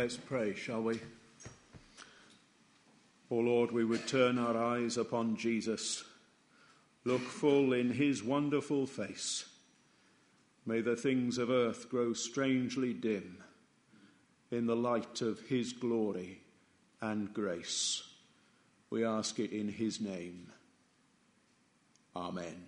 Let's pray, shall we? O oh Lord, we would turn our eyes upon Jesus, look full in his wonderful face. May the things of earth grow strangely dim in the light of his glory and grace. We ask it in his name. Amen.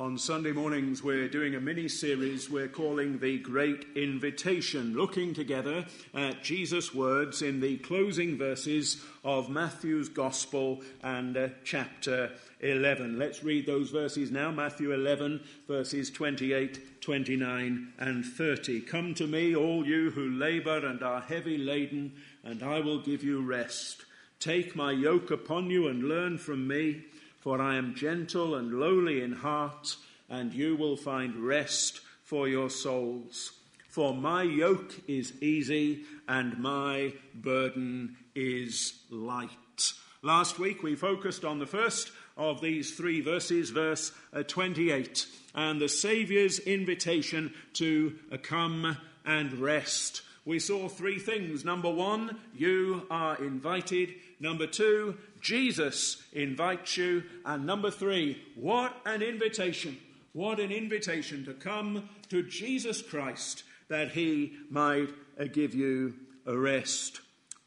On Sunday mornings, we're doing a mini series we're calling The Great Invitation, looking together at Jesus' words in the closing verses of Matthew's Gospel and uh, chapter 11. Let's read those verses now Matthew 11, verses 28, 29, and 30. Come to me, all you who labor and are heavy laden, and I will give you rest. Take my yoke upon you and learn from me for I am gentle and lowly in heart, and you will find rest for your souls. For my yoke is easy and my burden is light. Last week we focused on the first of these three verses, verse uh, 28, and the Saviour's invitation to uh, come and rest. We saw three things. Number one, you are invited. Number two, Jesus invites you. And number three, what an invitation! What an invitation to come to Jesus Christ that he might uh, give you a rest.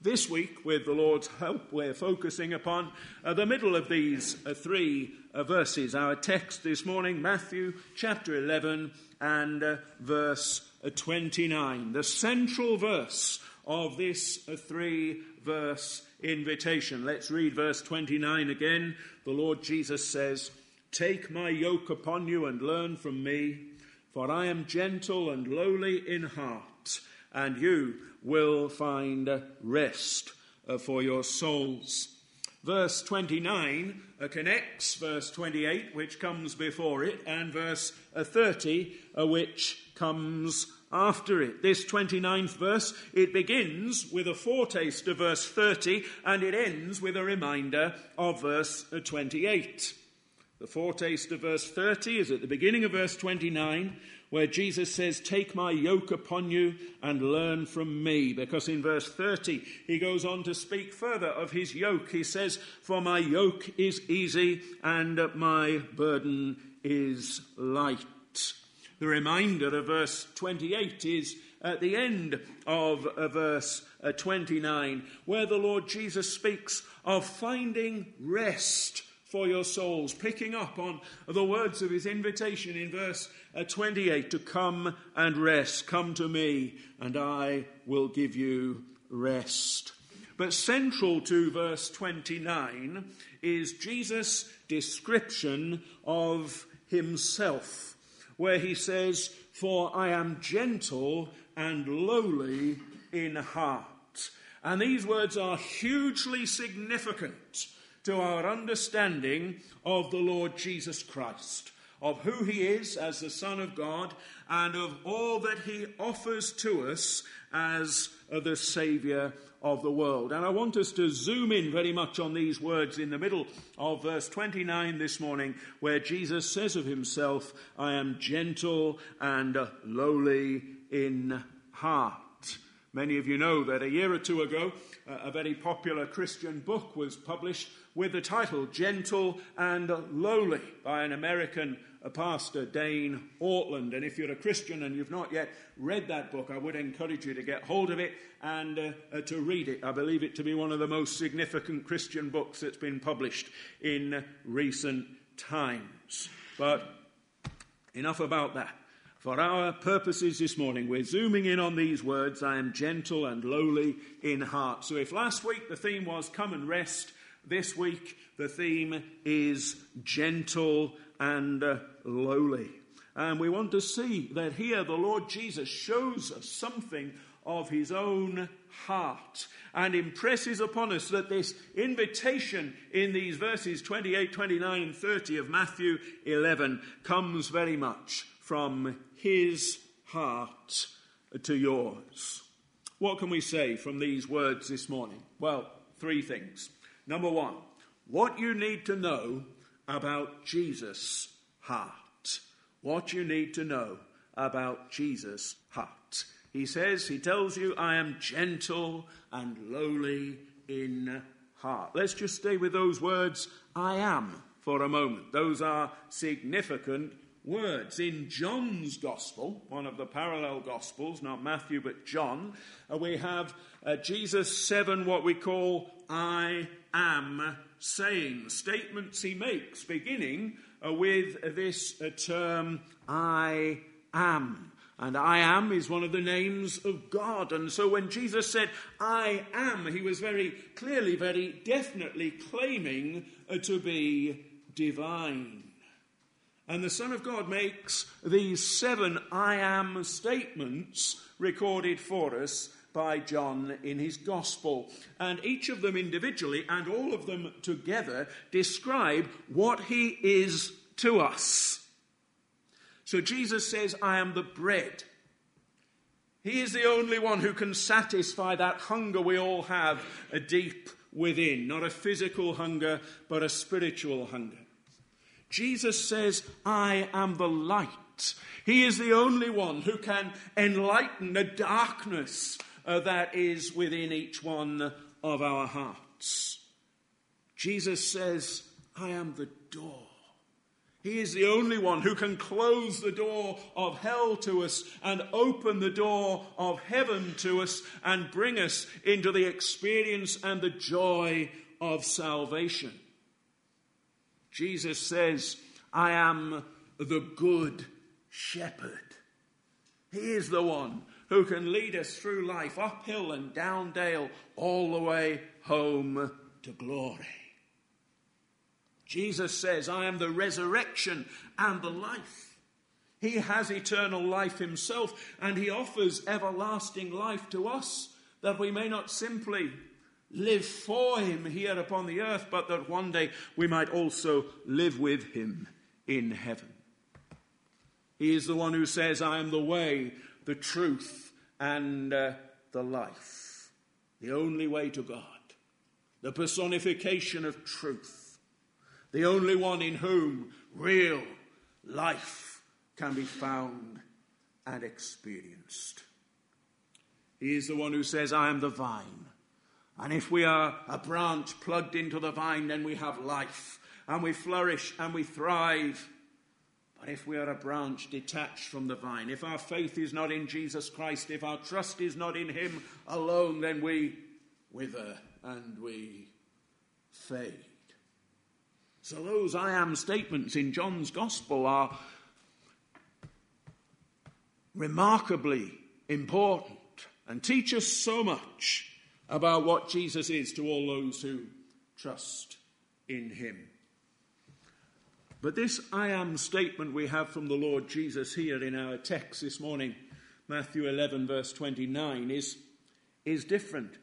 This week, with the Lord's help, we're focusing upon uh, the middle of these uh, three uh, verses. Our text this morning, Matthew chapter 11 and uh, verse uh, 29. The central verse of this three verse invitation. Let's read verse 29 again. The Lord Jesus says, Take my yoke upon you and learn from me, for I am gentle and lowly in heart, and you will find rest uh, for your souls. Verse 29 uh, connects verse 28, which comes before it, and verse uh, 30, which comes after it. This 29th verse, it begins with a foretaste of verse 30 and it ends with a reminder of verse uh, 28. The foretaste of verse 30 is at the beginning of verse 29, where Jesus says, Take my yoke upon you and learn from me. Because in verse 30, he goes on to speak further of his yoke. He says, For my yoke is easy and my burden is light. The reminder of verse 28 is at the end of uh, verse uh, 29, where the Lord Jesus speaks of finding rest for your souls, picking up on the words of his invitation in verse uh, 28 to come and rest. Come to me, and I will give you rest. But central to verse 29 is Jesus' description of himself where he says, For I am gentle and lowly in heart. And these words are hugely significant to our understanding of the Lord Jesus Christ, of who he is as the Son of God, and of all that he offers to us as the Saviour of the world. And I want us to zoom in very much on these words in the middle of verse 29 this morning, where Jesus says of himself, I am gentle and lowly in heart. Many of you know that a year or two ago, a very popular Christian book was published with the title Gentle and Lowly by an American pastor, Dane Ortlund. And if you're a Christian and you've not yet read that book, I would encourage you to get hold of it and uh, uh, to read it. I believe it to be one of the most significant Christian books that's been published in recent times. But enough about that. For our purposes this morning, we're zooming in on these words I am gentle and lowly in heart. So, if last week the theme was come and rest, this week the theme is gentle and uh, lowly. And we want to see that here the Lord Jesus shows us something of his own heart and impresses upon us that this invitation in these verses 28, 29, and 30 of Matthew 11 comes very much from his heart to yours. What can we say from these words this morning? Well, three things. Number one, what you need to know about Jesus' heart. What you need to know about Jesus' heart. He says, He tells you, I am gentle and lowly in heart. Let's just stay with those words, I am, for a moment. Those are significant words. In John's Gospel, one of the parallel Gospels, not Matthew but John, uh, we have uh, Jesus seven what we call I am saying statements he makes, beginning uh, with this uh, term I am. And I am is one of the names of God. And so when Jesus said, I am, he was very clearly, very definitely claiming uh, to be divine. And the Son of God makes these seven I am statements recorded for us by John in his Gospel. And each of them individually and all of them together describe what he is to us. So Jesus says, I am the bread. He is the only one who can satisfy that hunger we all have deep within, not a physical hunger, but a spiritual hunger. Jesus says, I am the light. He is the only one who can enlighten the darkness uh, that is within each one of our hearts. Jesus says, I am the door. He is the only one who can close the door of hell to us and open the door of heaven to us and bring us into the experience and the joy of salvation. Jesus says, I am the good shepherd. He is the one who can lead us through life, uphill and down dale, all the way home to glory. Jesus says, I am the resurrection and the life. He has eternal life himself, and he offers everlasting life to us that we may not simply live for him here upon the earth, but that one day we might also live with him in heaven. He is the one who says, I am the way, the truth, and uh, the life, the only way to God, the personification of truth the only one in whom real life can be found and experienced. He is the one who says, I am the vine. And if we are a branch plugged into the vine, then we have life and we flourish and we thrive. But if we are a branch detached from the vine, if our faith is not in Jesus Christ, if our trust is not in Him alone, then we wither and we fade. So, those I am statements in John's Gospel are remarkably important and teach us so much about what Jesus is to all those who trust in him. But this I am statement we have from the Lord Jesus here in our text this morning, Matthew 11, verse 29, is, is different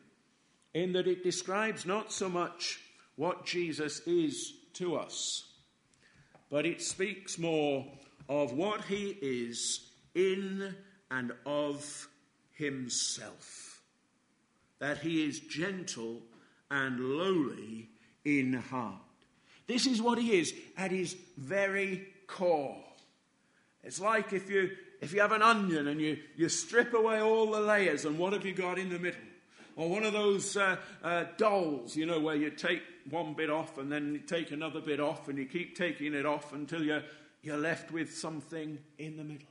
in that it describes not so much what Jesus is to us. But it speaks more of what he is in and of himself. That he is gentle and lowly in heart. This is what he is at his very core. It's like if you, if you have an onion and you, you strip away all the layers, and what have you got in the middle? Or one of those uh, uh, dolls, you know, where you take one bit off and then you take another bit off and you keep taking it off until you're, you're left with something in the middle.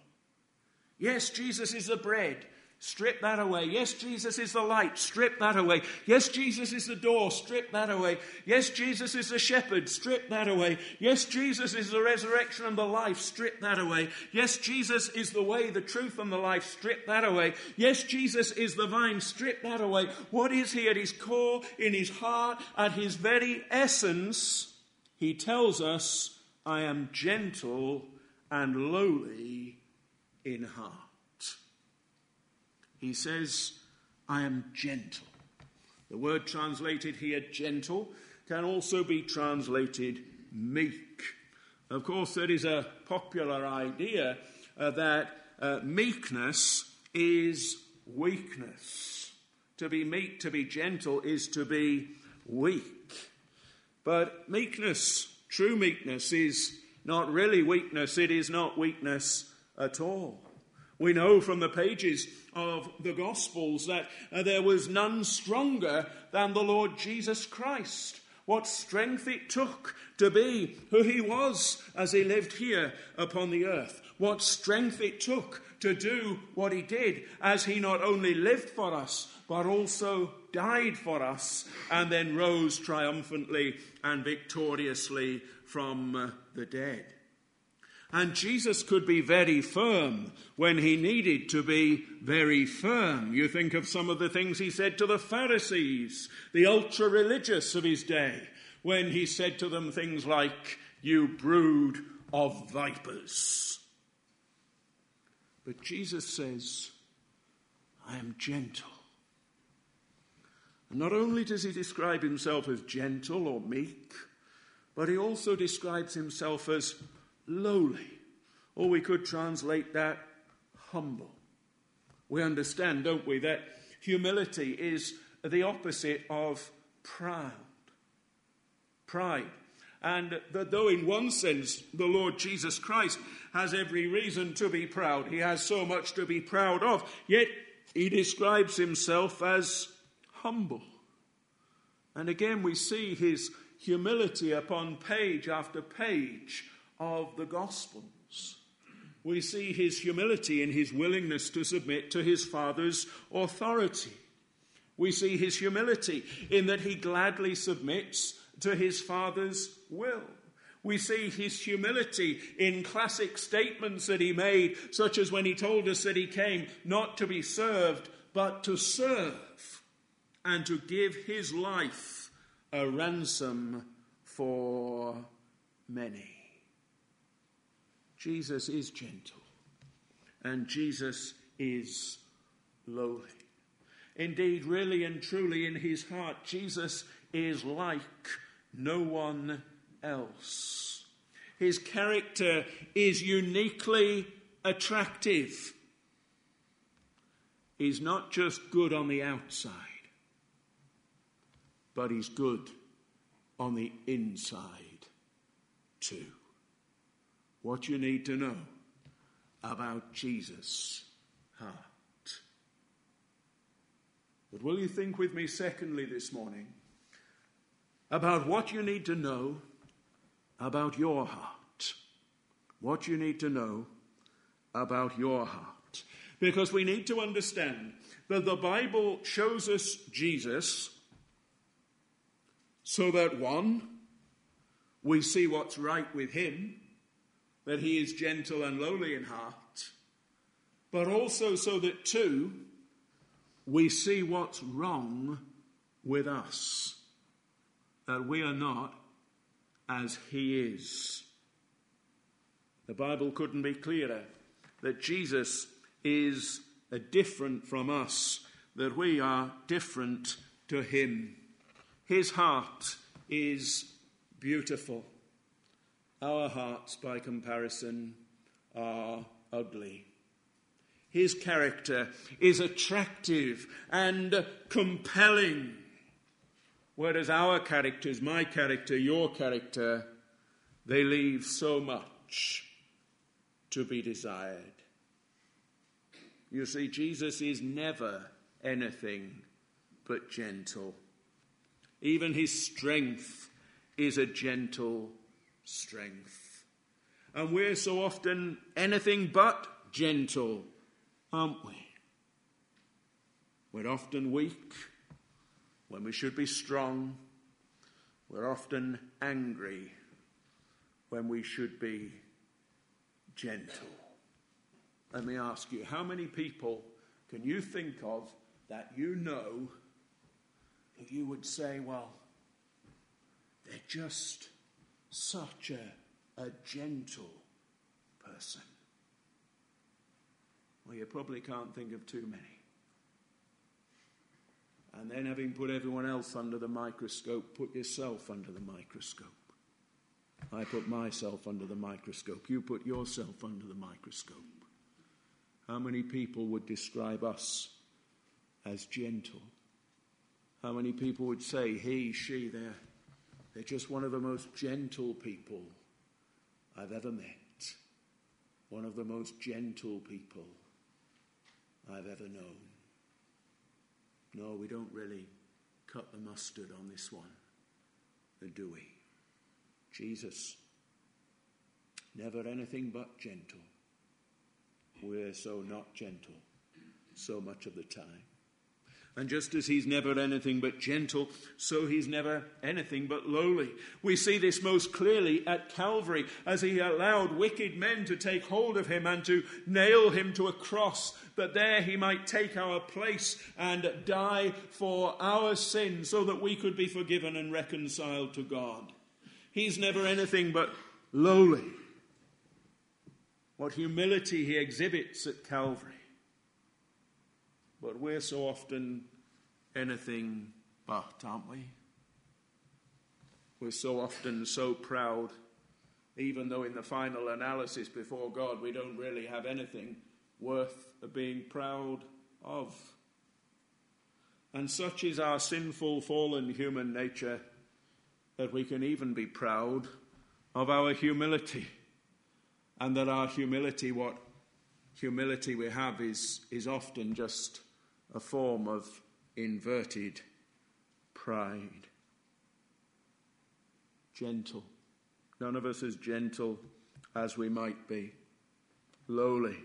Yes, Jesus is the bread. Strip that away. Yes, Jesus is the light. Strip that away. Yes, Jesus is the door. Strip that away. Yes, Jesus is the shepherd. Strip that away. Yes, Jesus is the resurrection and the life. Strip that away. Yes, Jesus is the way, the truth, and the life. Strip that away. Yes, Jesus is the vine. Strip that away. What is he at his core, in his heart, at his very essence? He tells us, I am gentle and lowly in heart. He says, I am gentle. The word translated here, gentle, can also be translated meek. Of course, there is a popular idea uh, that uh, meekness is weakness. To be meek, to be gentle, is to be weak. But meekness, true meekness, is not really weakness, it is not weakness at all. We know from the pages of the Gospels that uh, there was none stronger than the Lord Jesus Christ. What strength it took to be who he was as he lived here upon the earth. What strength it took to do what he did as he not only lived for us, but also died for us and then rose triumphantly and victoriously from uh, the dead. And Jesus could be very firm when he needed to be very firm. You think of some of the things he said to the Pharisees, the ultra religious of his day, when he said to them things like, You brood of vipers. But Jesus says, I am gentle. And not only does he describe himself as gentle or meek, but he also describes himself as lowly. Or we could translate that humble. We understand, don't we, that humility is the opposite of proud. Pride. And that though, in one sense, the Lord Jesus Christ has every reason to be proud, he has so much to be proud of, yet he describes himself as humble. And again, we see his humility upon page after page of the Gospels. We see his humility in his willingness to submit to his Father's authority. We see his humility in that he gladly submits to his Father's will. We see his humility in classic statements that he made, such as when he told us that he came not to be served, but to serve, and to give his life a ransom for many. Jesus is gentle and Jesus is lowly. Indeed, really and truly, in his heart, Jesus is like no one else. His character is uniquely attractive. He's not just good on the outside, but he's good on the inside too what you need to know about Jesus' heart. But will you think with me, secondly, this morning, about what you need to know about your heart? What you need to know about your heart. Because we need to understand that the Bible shows us Jesus so that one, we see what's right with him that he is gentle and lowly in heart, but also so that, too, we see what's wrong with us, that we are not as he is. The Bible couldn't be clearer that Jesus is different from us, that we are different to him. His heart is beautiful. Our hearts, by comparison, are ugly. His character is attractive and compelling, whereas our characters, my character, your character, they leave so much to be desired. You see, Jesus is never anything but gentle. Even his strength is a gentle strength. And we're so often anything but gentle, aren't we? We're often weak when we should be strong. We're often angry when we should be gentle. Let me ask you, how many people can you think of that you know that you would say, well, they're just such a, a gentle person? Well, you probably can't think of too many. And then, having put everyone else under the microscope, put yourself under the microscope. I put myself under the microscope. You put yourself under the microscope. How many people would describe us as gentle? How many people would say he, she, they're they're just one of the most gentle people I've ever met. One of the most gentle people I've ever known. No, we don't really cut the mustard on this one, do we? Jesus, never anything but gentle. We're so not gentle so much of the time. And just as he's never anything but gentle, so he's never anything but lowly. We see this most clearly at Calvary as he allowed wicked men to take hold of him and to nail him to a cross, that there he might take our place and die for our sins so that we could be forgiven and reconciled to God. He's never anything but lowly. What humility he exhibits at Calvary. But we're so often anything but, aren't we? We're so often so proud, even though in the final analysis before God we don't really have anything worth being proud of. And such is our sinful, fallen human nature that we can even be proud of our humility. And that our humility, what humility we have, is, is often just a form of inverted pride. Gentle. None of us as gentle as we might be. Lowly.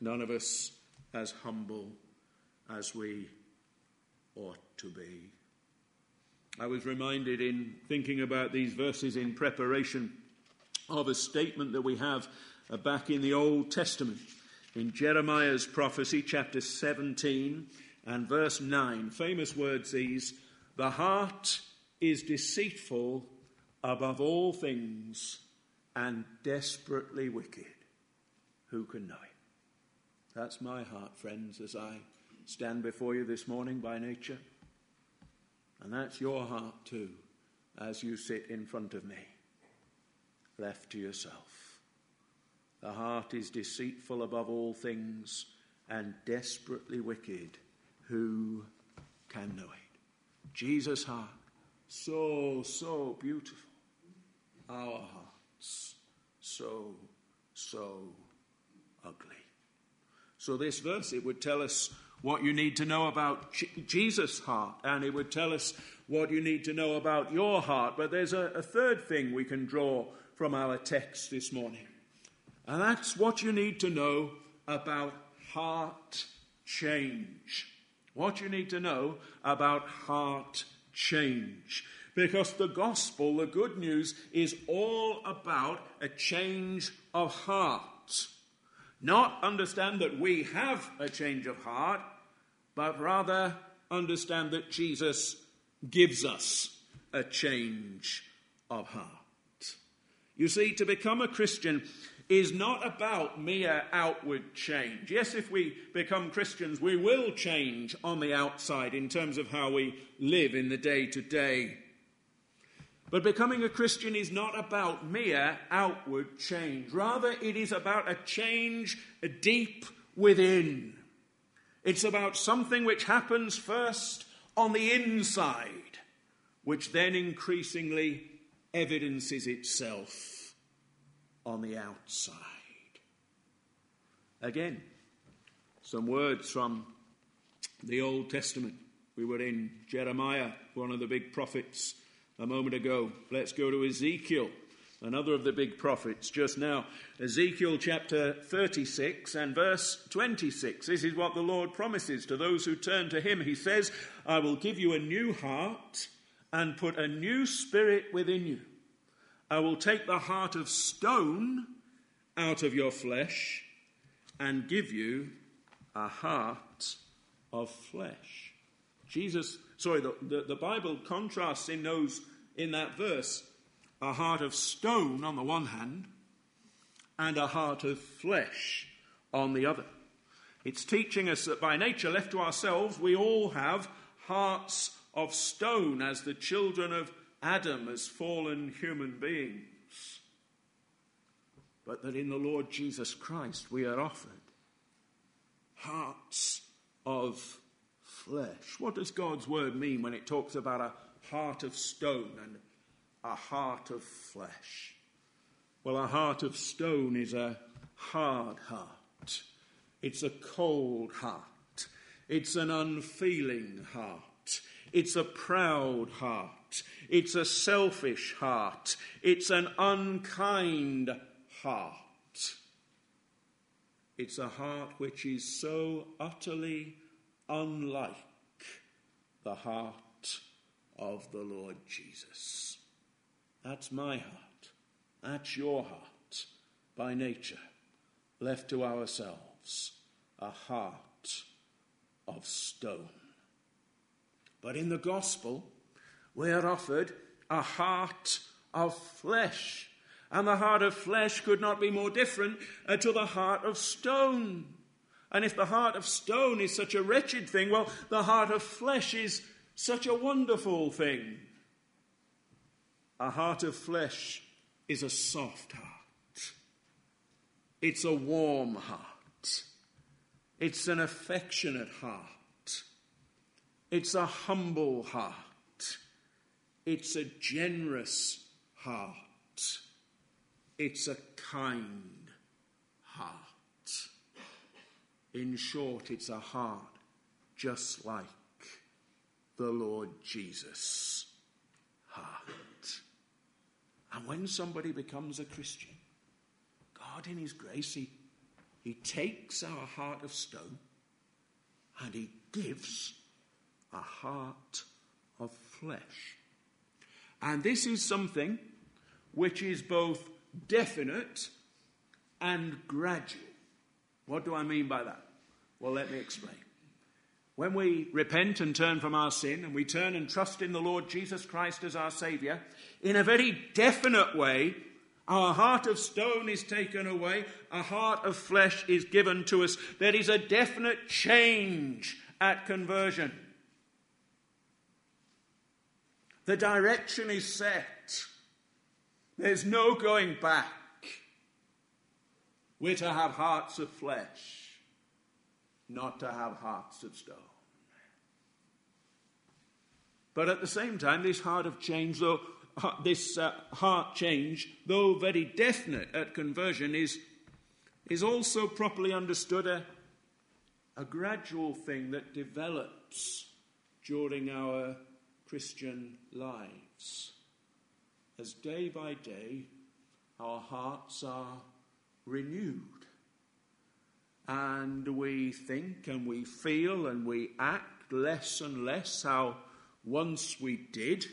None of us as humble as we ought to be. I was reminded in thinking about these verses in preparation of a statement that we have back in the Old Testament in Jeremiah's prophecy, chapter 17 and verse 9. Famous words these The heart is deceitful above all things and desperately wicked. Who can know it? That's my heart, friends, as I stand before you this morning by nature. And that's your heart too, as you sit in front of me, left to yourself. The heart is deceitful above all things and desperately wicked. Who can know it? Jesus' heart, so, so beautiful. Our hearts, so, so ugly. So, this verse, it would tell us what you need to know about Jesus' heart, and it would tell us what you need to know about your heart. But there's a, a third thing we can draw from our text this morning. And that's what you need to know about heart change. What you need to know about heart change. Because the gospel, the good news, is all about a change of heart. Not understand that we have a change of heart, but rather understand that Jesus gives us a change of heart. You see, to become a Christian is not about mere outward change. Yes, if we become Christians, we will change on the outside in terms of how we live in the day to day. But becoming a Christian is not about mere outward change. Rather, it is about a change deep within. It's about something which happens first on the inside, which then increasingly evidences itself on the outside. Again, some words from the Old Testament. We were in Jeremiah, one of the big prophets, a moment ago. Let's go to Ezekiel, another of the big prophets, just now. Ezekiel chapter 36 and verse 26. This is what the Lord promises to those who turn to Him. He says, I will give you a new heart and put a new spirit within you. I will take the heart of stone out of your flesh and give you a heart of flesh. Jesus, sorry, the, the, the, Bible contrasts in those in that verse a heart of stone on the one hand and a heart of flesh on the other. It's teaching us that by nature, left to ourselves, we all have hearts of stone as the children of Adam as fallen human beings, but that in the Lord Jesus Christ we are offered hearts of flesh. What does God's word mean when it talks about a heart of stone and a heart of flesh? Well, a heart of stone is a hard heart. It's a cold heart. It's an unfeeling heart. It's a proud heart. It's a selfish heart. It's an unkind heart. It's a heart which is so utterly unlike the heart of the Lord Jesus. That's my heart. That's your heart by nature, left to ourselves, a heart of stone. But in the gospel, we are offered a heart of flesh. And the heart of flesh could not be more different uh, to the heart of stone. And if the heart of stone is such a wretched thing, well, the heart of flesh is such a wonderful thing. A heart of flesh is a soft heart. It's a warm heart. It's an affectionate heart. It's a humble heart. It's a generous heart. It's a kind heart. In short, it's a heart just like the Lord Jesus' heart. And when somebody becomes a Christian, God, in His grace, He, he takes our heart of stone and He gives a heart of flesh. And this is something which is both definite and gradual. What do I mean by that? Well, let me explain. When we repent and turn from our sin and we turn and trust in the Lord Jesus Christ as our Saviour, in a very definite way, our heart of stone is taken away, a heart of flesh is given to us. There is a definite change at conversion. The direction is set. There's no going back. We're to have hearts of flesh, not to have hearts of stone. But at the same time, this heart of change, though this uh, heart change, though very definite at conversion, is, is also properly understood a, a gradual thing that develops during our Christian lives. As day by day our hearts are renewed and we think and we feel and we act less and less how once we did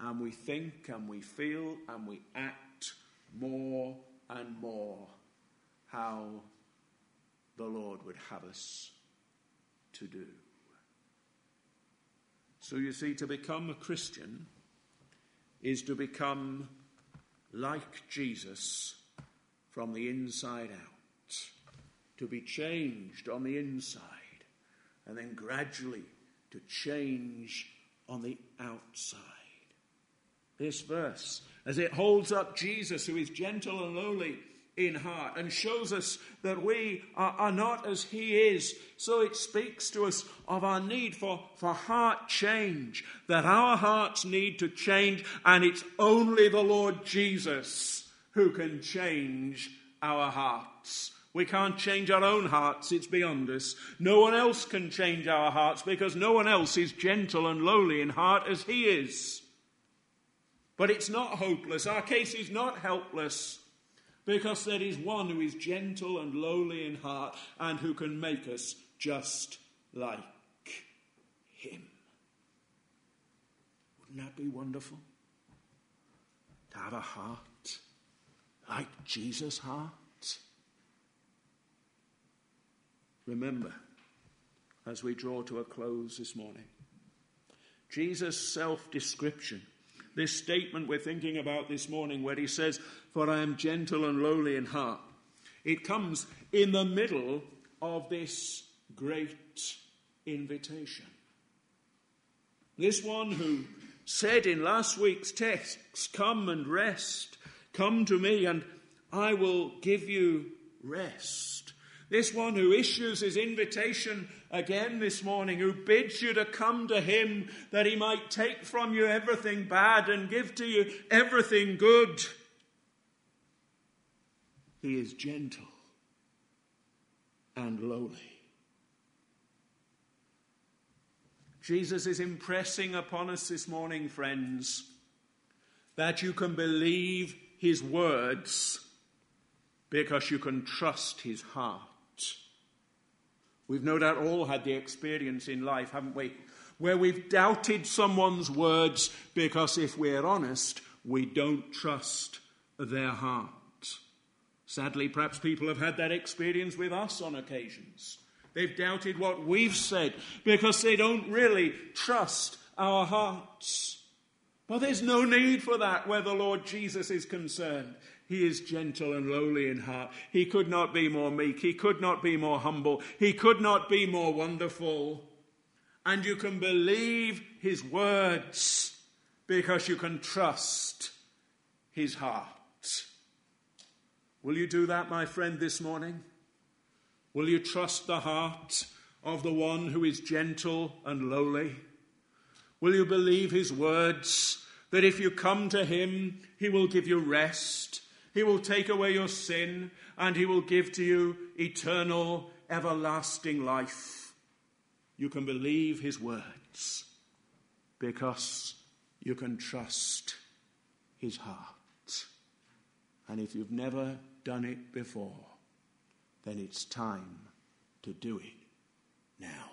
and we think and we feel and we act more and more how the Lord would have us to do. So you see, to become a Christian is to become like Jesus from the inside out, to be changed on the inside, and then gradually to change on the outside. This verse as it holds up Jesus, who is gentle and lowly in heart, and shows us that we are, are, not as He is. So it speaks to us of our need for, for heart change, that our hearts need to change, and it's only the Lord Jesus who can change our hearts. We can't change our own hearts, it's beyond us. No one else can change our hearts because no one else is gentle and lowly in heart as He is. But it's not hopeless. Our case is not helpless because there is one who is gentle and lowly in heart and who can make us just like him. Wouldn't that be wonderful? To have a heart like Jesus' heart? Remember, as we draw to a close this morning, Jesus' self description this statement we're thinking about this morning, where he says, For I am gentle and lowly in heart. It comes in the middle of this great invitation. This one who said in last week's text, Come and rest, come to me, and I will give you rest. This one who issues his invitation again this morning, who bids you to come to him that he might take from you everything bad and give to you everything good. He is gentle and lowly. Jesus is impressing upon us this morning, friends, that you can believe his words because you can trust his heart. We've no doubt all had the experience in life, haven't we? Where we've doubted someone's words because if we're honest, we don't trust their heart. Sadly, perhaps people have had that experience with us on occasions. They've doubted what we've said because they don't really trust our hearts. But there's no need for that where the Lord Jesus is concerned. He is gentle and lowly in heart. He could not be more meek. He could not be more humble. He could not be more wonderful. And you can believe his words because you can trust his heart. Will you do that, my friend, this morning? Will you trust the heart of the one who is gentle and lowly? Will you believe his words that if you come to him, he will give you rest, he will take away your sin, and he will give to you eternal, everlasting life? You can believe his words because you can trust his heart. And if you've never done it before, then it's time to do it now.